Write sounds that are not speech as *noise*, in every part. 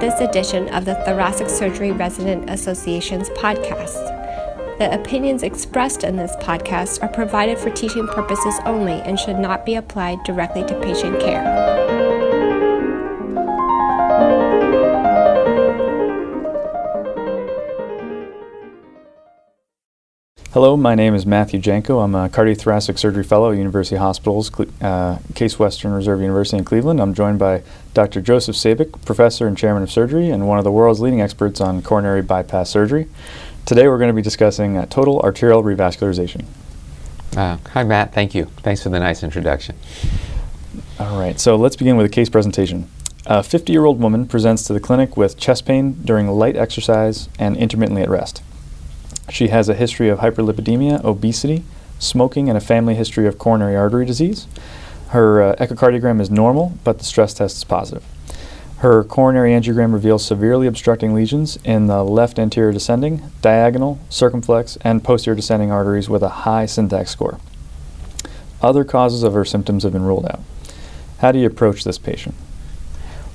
this edition of the Thoracic Surgery Resident Association's podcast. The opinions expressed in this podcast are provided for teaching purposes only and should not be applied directly to patient care. Hello, my name is Matthew Janko. I'm a cardiothoracic surgery fellow at University Hospitals, uh, Case Western Reserve University in Cleveland. I'm joined by Dr. Joseph Sabik, professor and chairman of surgery, and one of the world's leading experts on coronary bypass surgery. Today we're going to be discussing uh, total arterial revascularization. Uh, hi, Matt. Thank you. Thanks for the nice introduction. All right, so let's begin with a case presentation. A 50 year old woman presents to the clinic with chest pain during light exercise and intermittently at rest. She has a history of hyperlipidemia, obesity, smoking, and a family history of coronary artery disease. Her uh, echocardiogram is normal, but the stress test is positive. Her coronary angiogram reveals severely obstructing lesions in the left anterior descending, diagonal, circumflex, and posterior descending arteries with a high syntax score. Other causes of her symptoms have been ruled out. How do you approach this patient?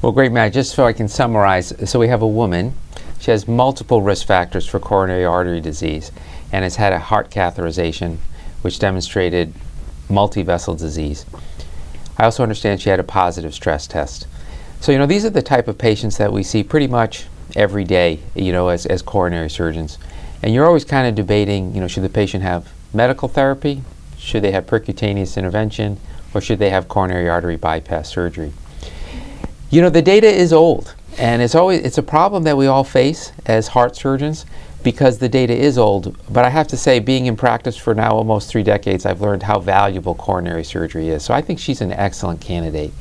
Well, great, Matt. Just so I can summarize, so we have a woman she has multiple risk factors for coronary artery disease and has had a heart catheterization, which demonstrated multi-vessel disease. I also understand she had a positive stress test. So, you know, these are the type of patients that we see pretty much every day, you know, as, as coronary surgeons. And you're always kind of debating, you know, should the patient have medical therapy? Should they have percutaneous intervention? Or should they have coronary artery bypass surgery? You know, the data is old. And it's always it's a problem that we all face as heart surgeons because the data is old. But I have to say, being in practice for now almost three decades, I've learned how valuable coronary surgery is. So I think she's an excellent candidate.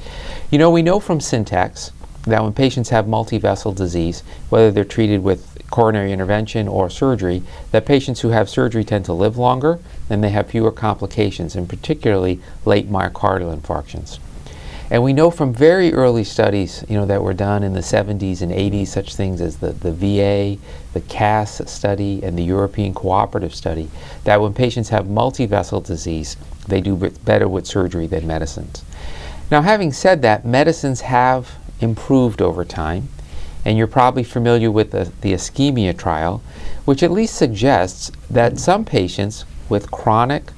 You know, we know from syntax that when patients have multivessel disease, whether they're treated with coronary intervention or surgery, that patients who have surgery tend to live longer and they have fewer complications, and particularly late myocardial infarctions. And we know from very early studies, you know, that were done in the 70s and 80s, such things as the, the VA, the CASS study, and the European Cooperative Study, that when patients have multivessel disease, they do better with surgery than medicines. Now, having said that, medicines have improved over time, and you're probably familiar with the, the ischemia trial, which at least suggests that some patients with chronic,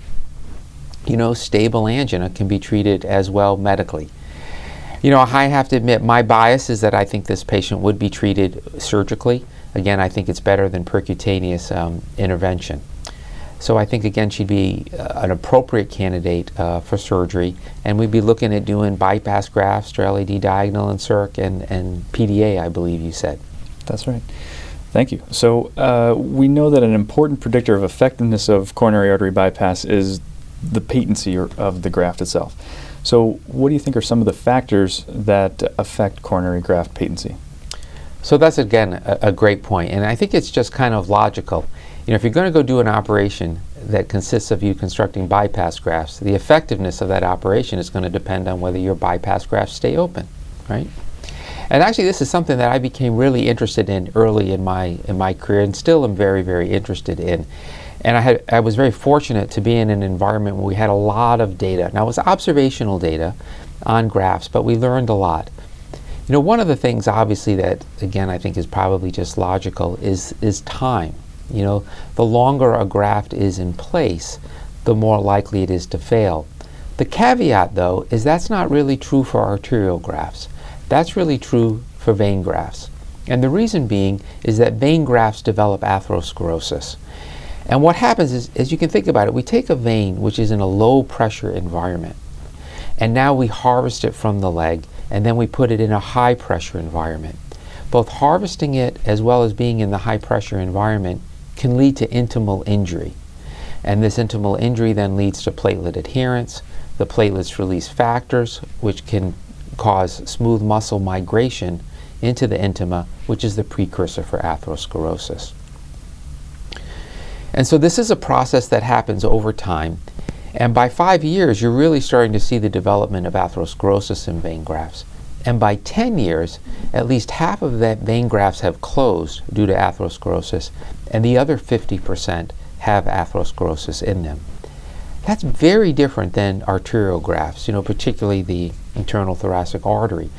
you know, stable angina can be treated as well medically. You know, I have to admit, my bias is that I think this patient would be treated surgically. Again, I think it's better than percutaneous um, intervention. So I think, again, she'd be uh, an appropriate candidate uh, for surgery. And we'd be looking at doing bypass grafts, or LAD diagonal and circ, and, and PDA, I believe you said. That's right. Thank you. So uh, we know that an important predictor of effectiveness of coronary artery bypass is the patency of the graft itself. So, what do you think are some of the factors that affect coronary graft patency? So that's again a, a, great point, and I think it's just kind of logical. You know, if you're going to go do an operation that consists of you constructing bypass grafts, the effectiveness of that operation is going to depend on whether your bypass grafts stay open, right? And actually, this is something that I became really interested in early in my in my career, and still am very very interested in. And I, had, I was very fortunate to be in an environment where we had a lot of data. Now, it was observational data on grafts, but we learned a lot. You know, one of the things, obviously, that, again, I think is probably just logical is, is time. You know, the longer a graft is in place, the more likely it is to fail. The caveat, though, is that's not really true for arterial grafts. That's really true for vein grafts. And the reason being is that vein grafts develop atherosclerosis. And what happens is, as you can think about it, we take a vein which is in a low pressure environment, and now we harvest it from the leg, and then we put it in a high pressure environment. Both harvesting it as well as being in the high pressure environment can lead to intimal injury. And this intimal injury then leads to platelet adherence. The platelets release factors which can cause smooth muscle migration into the intima, which is the precursor for atherosclerosis. And so this is a process that happens over time. And by five years, you're really starting to see the development of atherosclerosis in vein grafts. And by 10 years, at least half of that vein grafts have closed due to atherosclerosis, and the other 50% have atherosclerosis in them. That's very different than arterial grafts, you know, particularly the internal thoracic artery.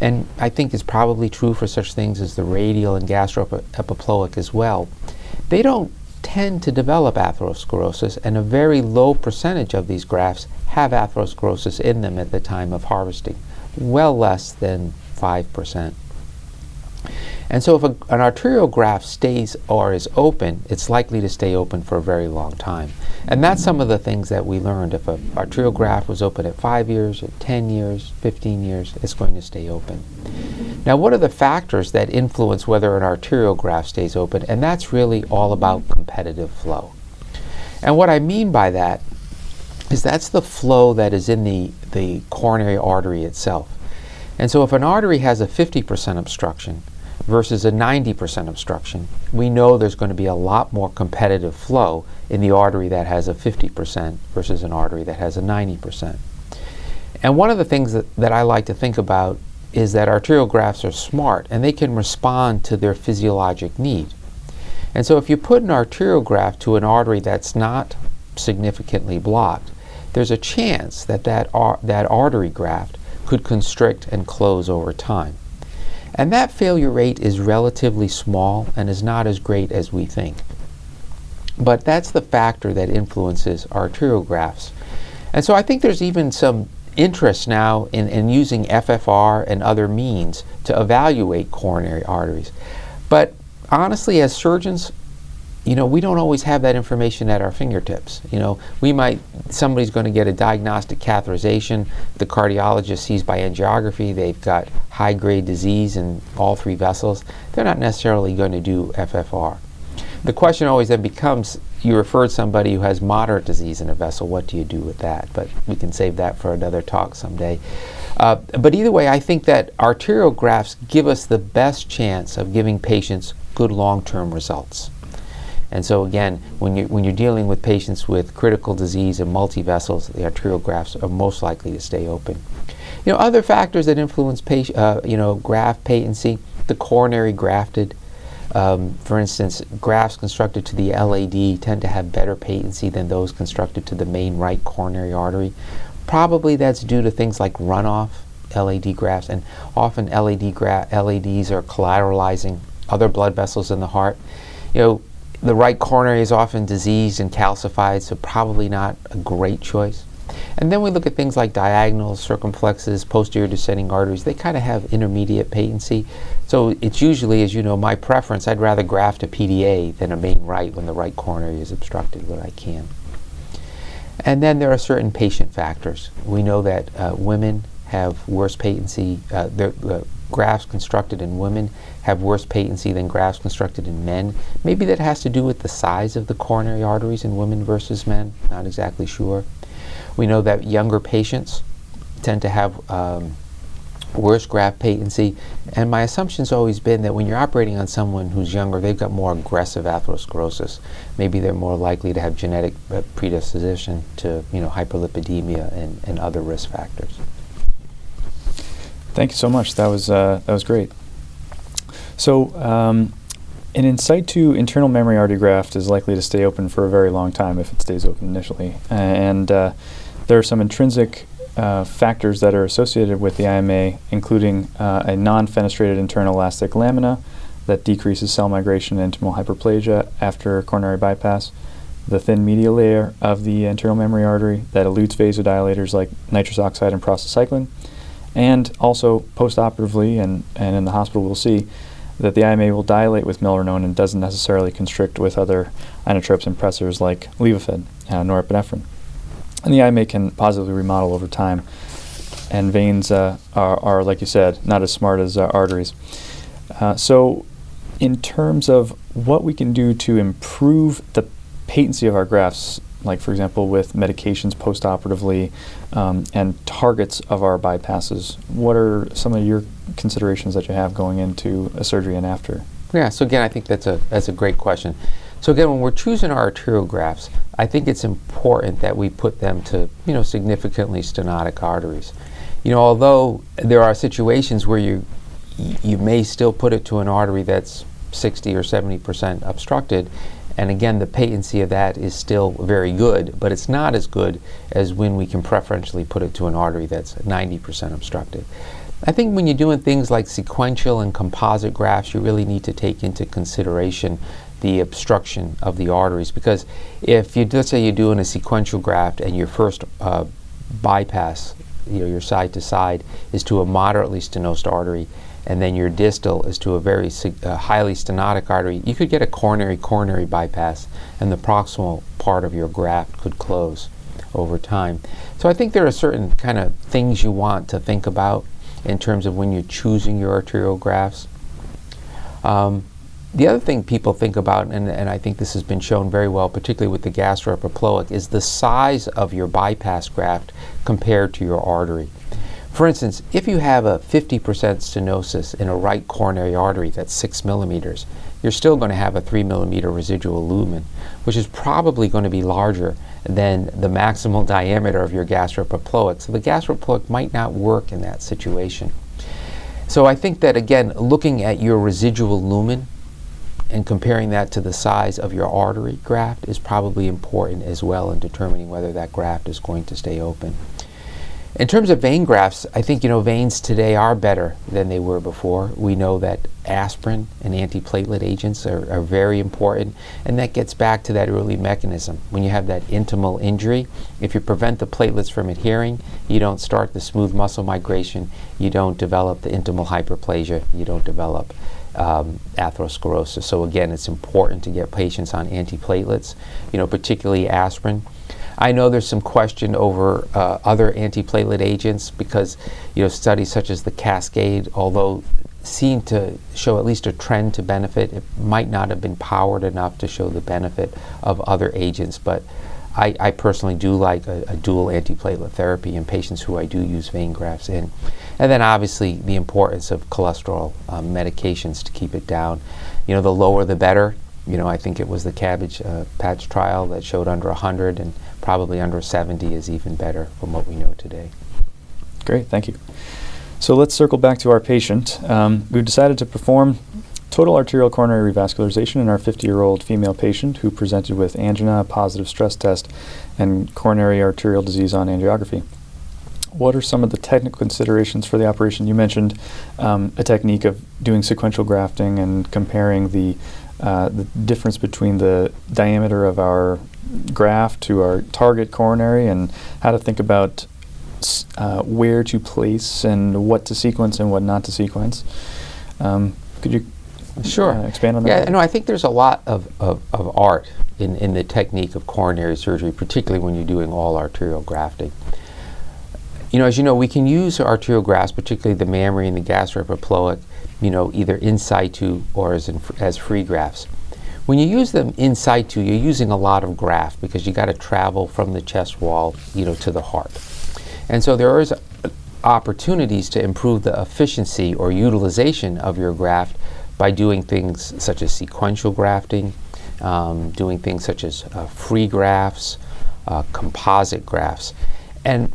and I think is probably true for such things as the radial and gastroepiploic as well, they don't tend to develop atherosclerosis, and a very low percentage of these grafts have atherosclerosis in them at the time of harvesting, well less than 5%. And so if a, an arterial graft stays or is open, it's likely to stay open for a very long time. And that's some of the things that we learned. If an arterial graft was open at 5 years, at 10 years, 15 years, it's going to stay open. Now, what are the factors that influence whether an arterial graft stays open? And that's really all about competitive flow. And what I mean by that is that's the flow that is in the, the coronary artery itself. And so if an artery has a 50% obstruction, versus a 90% obstruction, we know there's going to be a lot more competitive flow in the artery that has a 50% versus an artery that has a 90%. And one of the things that, that I like to think about is that arterial grafts are smart and they can respond to their physiologic need. And so if you put an arterial graft to an artery that's not significantly blocked, there's a chance that that, ar- that artery graft could constrict and close over time. And that failure rate is relatively small and is not as great as we think. But that's the factor that influences arterial grafts. And so I think there's even some interest now in, in using FFR and other means to evaluate coronary arteries. But honestly, as surgeons, you know, we don't always have that information at our fingertips. You know, we might, somebody's going to get a diagnostic catheterization. The cardiologist sees by angiography they've got high grade disease in all three vessels. They're not necessarily going to do FFR. The question always then becomes you referred somebody who has moderate disease in a vessel, what do you do with that? But we can save that for another talk someday. Uh, but either way, I think that arterial grafts give us the best chance of giving patients good long term results. And so again, when you're, when you're dealing with patients with critical disease and multivessels, the arterial grafts are most likely to stay open. You know, other factors that influence patient, uh, you know, graft patency, the coronary grafted. Um, for instance, grafts constructed to the LAD tend to have better patency than those constructed to the main right coronary artery. Probably that's due to things like runoff LAD grafts, and often LAD gra- LADs are collateralizing other blood vessels in the heart. You know, the right coronary is often diseased and calcified, so probably not a great choice. And then we look at things like diagonals, circumflexes, posterior descending arteries. They kind of have intermediate patency. So it's usually, as you know, my preference, I'd rather graft a PDA than a main right when the right coronary is obstructed when I can. And then there are certain patient factors. We know that uh, women have worse patency, uh, uh, grafts constructed in women have worse patency than grafts constructed in men. Maybe that has to do with the size of the coronary arteries in women versus men. Not exactly sure. We know that younger patients tend to have um, worse graft patency. And my assumption's always been that when you're operating on someone who's younger, they've got more aggressive atherosclerosis. Maybe they're more likely to have genetic uh, predisposition to, you know, hyperlipidemia and, and other risk factors. Thank you so much. That was uh, that was great. So, um, an in situ internal mammary artery graft is likely to stay open for a very long time if it stays open initially, and uh, there are some intrinsic uh, factors that are associated with the IMA, including uh, a non-fenestrated internal elastic lamina that decreases cell migration and intimal hyperplasia after coronary bypass, the thin medial layer of the internal mammary artery that elutes vasodilators like nitrous oxide and prostacyclin, and also postoperatively and, and in the hospital we'll see that the IMA will dilate with milrinone and doesn't necessarily constrict with other inotropes and pressors like Levophed, uh, norepinephrine. And the IMA can positively remodel over time. And veins uh, are, are, like you said, not as smart as uh, arteries. Uh, so, in terms of what we can do to improve the patency of our grafts, like for example with medications postoperatively um, and targets of our bypasses. What are some of your considerations that you have going into a surgery and after? Yeah, so again, I think that's a that's a great question. So again, when we're choosing our arterial grafts, I think it's important that we put them to you know significantly stenotic arteries. You know, although there are situations where you you may still put it to an artery that's 60 or 70 percent obstructed, and again, the patency of that is still very good, but it's not as good as when we can preferentially put it to an artery that's 90% obstructed. I think when you're doing things like sequential and composite grafts, you really need to take into consideration the obstruction of the arteries because if you let's say you're doing a sequential graft and your first uh, bypass, you know, your side to side is to a moderately stenosed artery, and then your distal is to a very uh, highly stenotic artery, you could get a coronary coronary bypass, and the proximal part of your graft could close over time. So I think there are certain kind of things you want to think about in terms of when you're choosing your arterial grafts. Um, the other thing people think about, and, and I think this has been shown very well, particularly with the gastroepiploic, is the size of your bypass graft compared to your artery. For instance, if you have a 50% stenosis in a right coronary artery that's 6 millimeters, you're still going to have a 3 millimeter residual lumen, which is probably going to be larger than the maximal *laughs* diameter of your gastroepiploic. So the gastroepiploic might not work in that situation. So I think that, again, looking at your residual lumen and comparing that to the size of your artery graft is probably important as well in determining whether that graft is going to stay open. In terms of vein grafts, I think you know veins today are better than they were before. We know that aspirin and antiplatelet agents are, are, very important, and that gets back to that early mechanism. When you have that intimal injury, if you prevent the platelets from adhering, you don't start the smooth muscle migration, you don't develop the intimal hyperplasia, you don't develop um, atherosclerosis. So again, it's important to get patients on antiplatelets, you know, particularly aspirin. I know there's some question over uh, other antiplatelet agents because, you know, studies such as the Cascade, although seem to show at least a trend to benefit, it might not have been powered enough to show the benefit of other agents. But I, I personally do like a, a, dual antiplatelet therapy in patients who I do use vein grafts in. And then obviously the importance of cholesterol um, medications to keep it down. You know, the lower the better. You know, I think it was the CABG uh, patch trial that showed under 100 and probably under 70 is even better from what we know today. Great, thank you. So let's circle back to our patient. Um, we've decided to perform total arterial coronary revascularization in our 50 year old female patient who presented with angina, positive stress test, and coronary arterial disease on angiography. What are some of the technical considerations for the operation? You mentioned um, a technique of doing sequential grafting and comparing the, uh, the difference between the diameter of our graft to our target coronary and how to think about uh, where to place and what to sequence and what not to sequence. Um, could you sure uh, expand on that? Yeah, no, I think there's a lot of, of, of art in, in the technique of coronary surgery, particularly when you're doing all arterial grafting. You know, as you know, we can use arterial grafts, particularly the mammary and the gastroepiploic, you know, either in situ or as, in, as free grafts. When you use them in situ, you're using a lot of graft because you got to travel from the chest wall, you know, to the heart. And so there is opportunities to improve the efficiency or utilization of your graft by doing things such as sequential grafting, um, doing things such as uh, free grafts, uh, composite grafts. And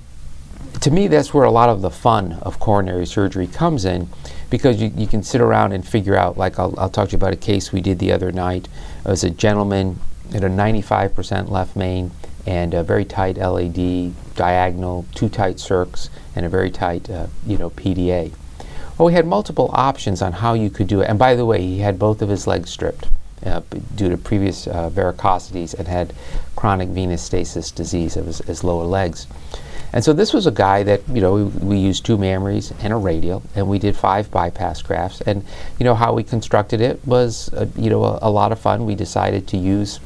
to me, that's where a lot of the fun of coronary surgery comes in because you, you can sit around and figure out, like I'll, I'll talk to you about a case we did the other night. It was a gentleman at a 95% left main and a very tight LAD, diagonal, two tight circs, and a very tight, uh, you know, PDA. Well, we had multiple options on how you could do it. And by the way, he had both of his legs stripped uh, due to previous uh, varicosities and had chronic venous stasis disease of his, his lower legs. And so this was a guy that, you know, we, we, used two mammaries and a radial, and we did five bypass grafts. And, you know, how we constructed it was, uh, you know, a, a, lot of fun. We decided to use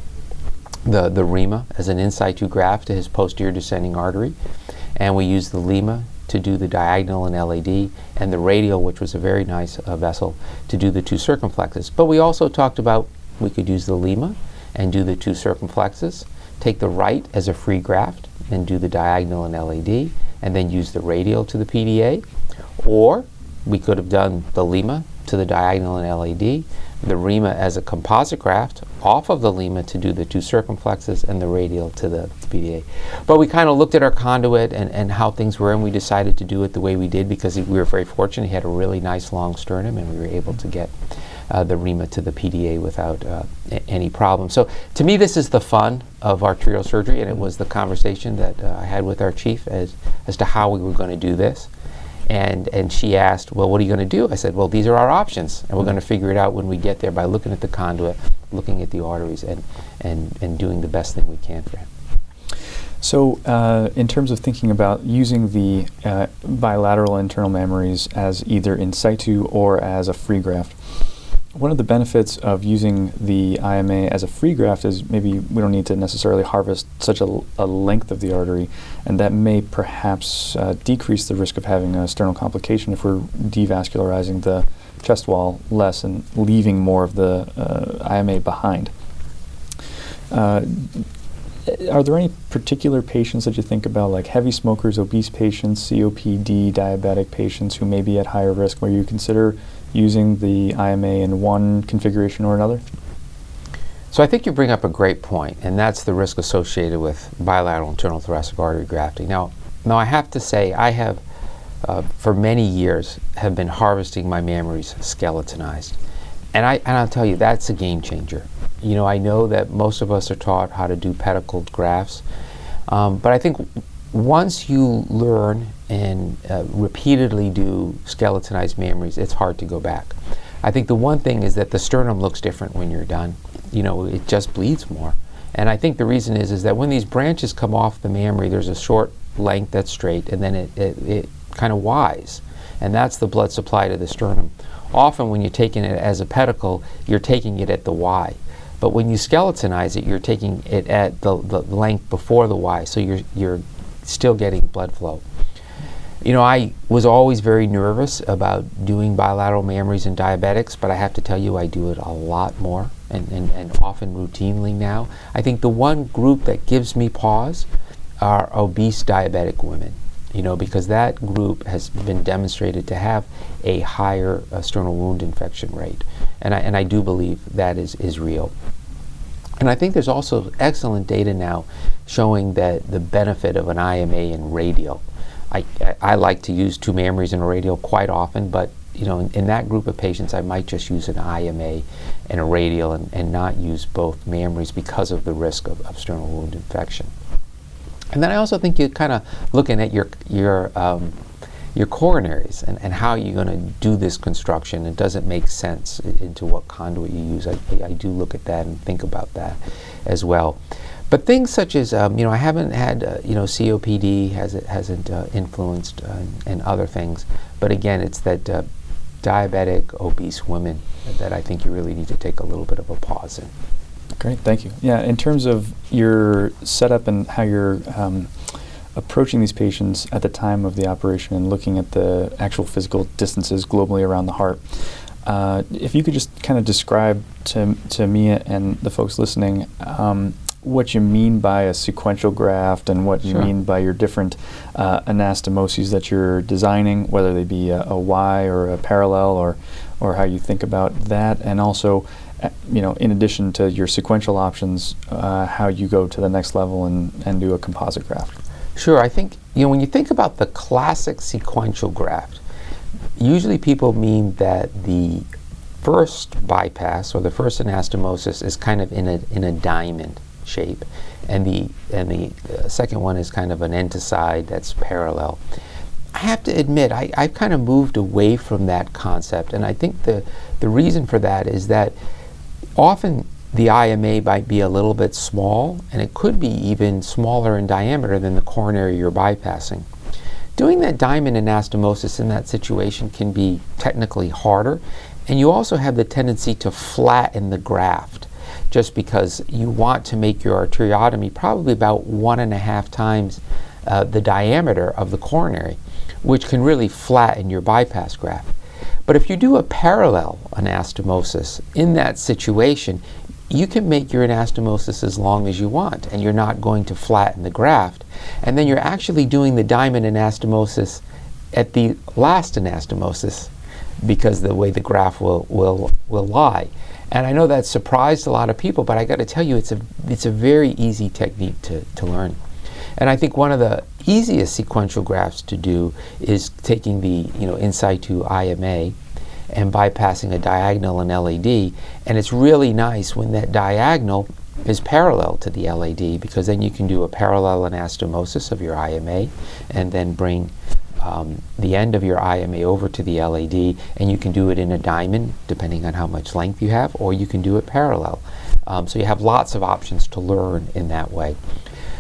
the, the RIMA as an in situ graft to his posterior descending artery. And we used the LIMA to do the diagonal and LAD, and the radial, which was a very nice uh, vessel, to do the two circumflexes. But we also talked about we could use the LIMA and do the two circumflexes, take the right as a free graft, and do the diagonal and LAD, and then use the radial to the PDA. Or we could have done the Lima to the diagonal and LAD, the Rima as a composite graft off of the Lima to do the two circumflexes, and the radial to the PDA. But we kind of looked at our conduit and, and how things were, and we decided to do it the way we did because we were very fortunate. He had a really nice long sternum, and we were able to get uh, the RIMA to the PDA without uh, any problem. So to me, this is the fun of arterial surgery, and it was the conversation that uh, I had with our chief as, as to how we were going to do this. And, and she asked, well, what are you going to do? I said, well, these are our options, and we're going to figure it out when we get there by looking at the conduit, looking at the arteries, and, and, and doing the best thing we can for him. So, uh, in terms of thinking about using the uh, bilateral internal mammaries as either in situ or as a free graft, one of the benefits of using the IMA as a free graft is maybe we don't need to necessarily harvest such a, length of the artery, and that may perhaps uh, decrease the risk of having a sternal complication if we're devascularizing the chest wall less and leaving more of the uh, IMA behind. Uh, are there any particular patients that you think about, like heavy smokers, obese patients, COPD, diabetic patients who may be at higher risk, where you consider using the IMA in one configuration or another? So I think you bring up a great point, and that's the risk associated with bilateral internal thoracic artery grafting. Now, now I have to say I have, uh, for many years, have been harvesting my mammaries skeletonized, and I and I'll tell you that's a game changer you know, I know that most of us are taught how to do pedicled grafts, um, but I think once you learn and uh, repeatedly do skeletonized mammaries, it's hard to go back. I think the one thing is that the sternum looks different when you're done. You know, it just bleeds more. And I think the reason is is that when these branches come off the mammary, there's a short length that's straight, and then it, it, it kind of wise, and that's the blood supply to the sternum. Often, when you're taking it as a pedicle, you're taking it at the Y. But when you skeletonize it, you're taking it at the, the length before the Y, so you're, you're still getting blood flow. You know, I was always very nervous about doing bilateral mammaries in diabetics, but I have to tell you, I do it a lot more and, and, and often routinely now. I think the one group that gives me pause are obese diabetic women, you know, because that group has been demonstrated to have a higher uh, sternal wound infection rate. And I, and I do believe that is, is real. And I think there's also excellent data now showing that the benefit of an IMA in radial. I, I like to use two mammaries in a radial quite often, but you know, in, in, that group of patients, I might just use an IMA and a radial and, and not use both mammaries because of the risk of, of sternal wound infection. And then I also think you're kind of looking at your, your um, your coronaries and, and how you're going to do this construction. It doesn't make sense into what conduit you use. I, I do look at that and think about that as well. But things such as, um, you know, I haven't had, uh, you know, COPD has, hasn't uh, influenced uh, and other things. But again, it's that uh, diabetic, obese women that I think you really need to take a little bit of a pause in. Great, thank you. Yeah, in terms of your setup and how you're um, approaching these patients at the time of the operation and looking at the actual physical distances globally around the heart. Uh, if you could just kind of describe to, to me and the folks listening um, what you mean by a sequential graft and what you mean by your different uh, anastomoses that you're designing, whether they be a, a Y or a parallel or, or how you think about that, and also, uh, you know, in addition to your sequential options, uh, how you go to the next level and, and do a composite graft. Sure. I think, you know, when you think about the classic sequential graft, usually people mean that the first bypass or the first anastomosis is kind of in a, in a diamond shape, and the, and the uh, second one is kind of an end to side that's parallel. I have to admit, I, I've kind of moved away from that concept, and I think the, the reason for that is that often the IMA might be a little bit small, and it could be even smaller in diameter than the coronary you're bypassing. Doing that diamond anastomosis in that situation can be technically harder, and you also have the tendency to flatten the graft just because you want to make your arteriotomy probably about one and a half times uh, the diameter of the coronary, which can really flatten your bypass graft. But if you do a parallel anastomosis in that situation, you can make your anastomosis as long as you want, and you're not going to flatten the graft. And then you're actually doing the diamond anastomosis at the last anastomosis because the way the graph will, will, will lie. And I know that surprised a lot of people, but I got to tell you, it's a, it's a very easy technique to, to learn. And I think one of the easiest sequential graphs to do is taking the you know in situ IMA and bypassing a diagonal in LAD. And it's really nice when that diagonal is parallel to the LAD because then you can do a parallel anastomosis of your IMA and then bring um, the end of your IMA over to the LAD, and you can do it in a diamond, depending on how much length you have, or you can do it parallel. Um, so you have lots of options to learn in that way.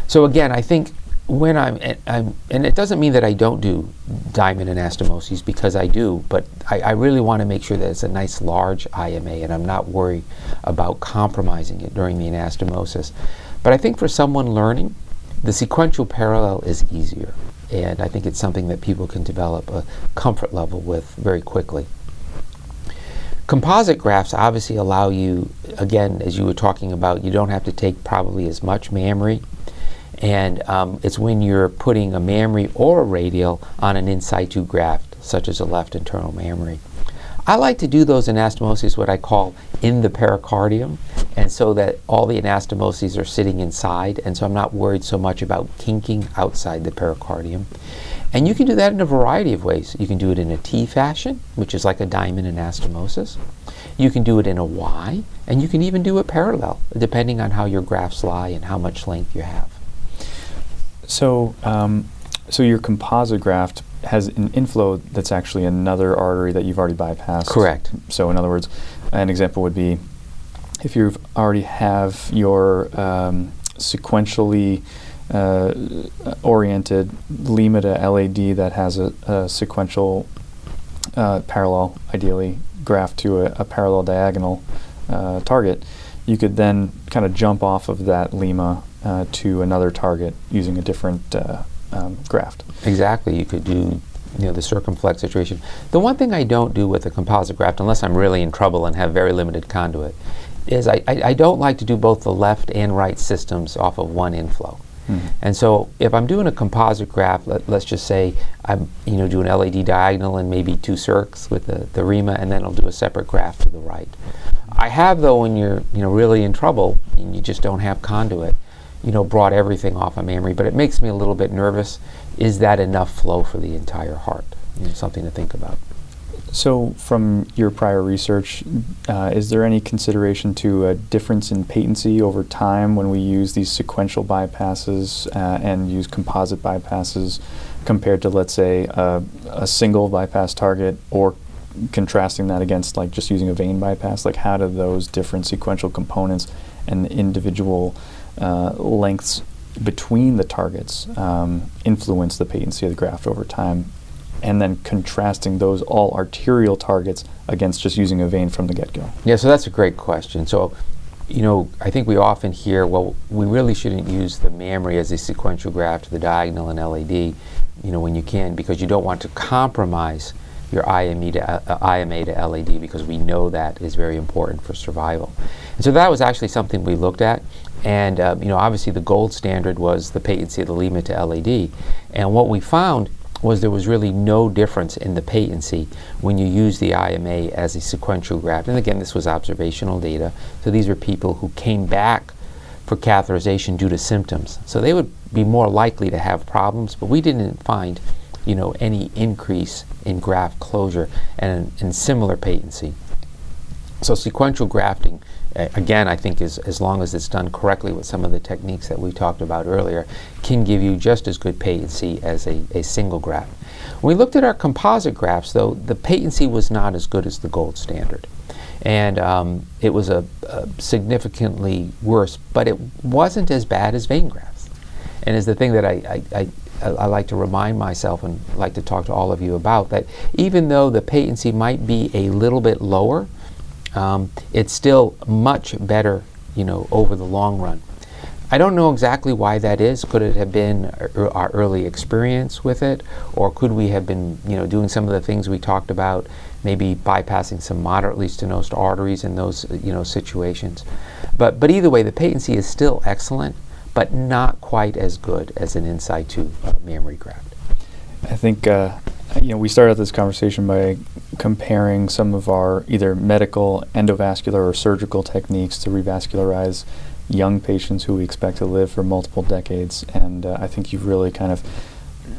So again, I think when I'm, I'm, and it doesn't mean that I don't do diamond anastomoses because I do, but I, I really want to make sure that it's a nice large IMA and I'm not worried about compromising it during the anastomosis. But I think for someone learning, the sequential parallel is easier. And I think it's something that people can develop a comfort level with very quickly. Composite grafts obviously allow you, again, as you were talking about, you don't have to take probably as much mammary and um, it's when you're putting a mammary or a radial on an in situ graft, such as a left internal mammary. I like to do those anastomoses, what I call in the pericardium, and so that all the anastomoses are sitting inside, and so I'm not worried so much about kinking outside the pericardium. And you can do that in a variety of ways. You can do it in a T fashion, which is like a diamond anastomosis. You can do it in a Y, and you can even do it parallel, depending on how your grafts lie and how much length you have. So, um, so your composite graft has an inflow that's actually another artery that you've already bypassed. Correct. So, in other words, an example would be if you already have your um, sequentially uh, oriented Lima to LAD that has a, a sequential uh, parallel, ideally graft to a, a parallel diagonal uh, target, you could then kind of jump off of that Lima uh, to another target using a different uh, um, graft. Exactly. You could do you know the circumflex situation. The one thing I don't do with a composite graft, unless I'm really in trouble and have very limited conduit, is I, I, I don't like to do both the left and right systems off of one inflow. Mm-hmm. And so if I'm doing a composite graft, let, us just say I'm you know doing an LAD diagonal and maybe two circs with the, the RIMA, and then I'll do a separate graft to the right. I have though when you're you know really in trouble and you just don't have conduit, you know, brought everything off of mammary, but it makes me a little bit nervous. Is that enough flow for the entire heart? You know, something to think about. So, from your prior research, uh, is there any consideration to a difference in patency over time when we use these sequential bypasses uh, and use composite bypasses compared to, let's say, a, a single bypass target or contrasting that against like just using a vein bypass? Like, how do those different sequential components and the individual uh, lengths between the targets um, influence the patency of the graft over time, and then contrasting those all arterial targets against just using a vein from the get go? Yeah, so that's a great question. So, you know, I think we often hear, well, we really shouldn't use the mammary as a sequential graft to the diagonal and LAD, you know, when you can, because you don't want to compromise your IME to, uh, IMA to LAD because we know that is very important for survival. And so that was actually something we looked at. And uh, you know, obviously the gold standard was the patency of the Lima to LAD. And what we found was there was really no difference in the patency when you use the IMA as a sequential graft. And again, this was observational data. So these were people who came back for catheterization due to symptoms. So they would be more likely to have problems, but we didn't find you know, any increase in graft closure and, and similar patency. So sequential grafting again, I think is, as long as it's done correctly with some of the techniques that we talked about earlier, can give you just as good patency as a, a single graft. When we looked at our composite grafts, though, the patency was not as good as the gold standard. And um, it was a, a, significantly worse, but it wasn't as bad as vein grafts. And is the thing that I, I, I, I like to remind myself and like to talk to all of you about that even though the patency might be a little bit lower, um, it's still much better, you know, over the long run. I don't know exactly why that is. Could it have been our early experience with it, or could we have been, you know, doing some of the things we talked about, maybe bypassing some moderately stenosed arteries in those, you know, situations. But but either way, the patency is still excellent, but not quite as good as an in situ uh, mammary graft. I think uh, you know, we started this conversation by comparing some of our either medical, endovascular, or surgical techniques to revascularize young patients who we expect to live for multiple decades. And uh, I think you've really kind of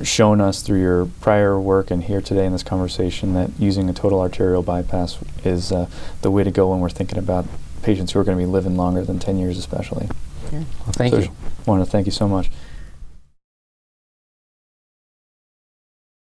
shown us through your prior work and here today in this conversation that using a total arterial bypass is uh, the way to go when we're thinking about patients who are going to be living longer than 10 years, especially. Yeah. Well, thank so you. I want to thank you so much.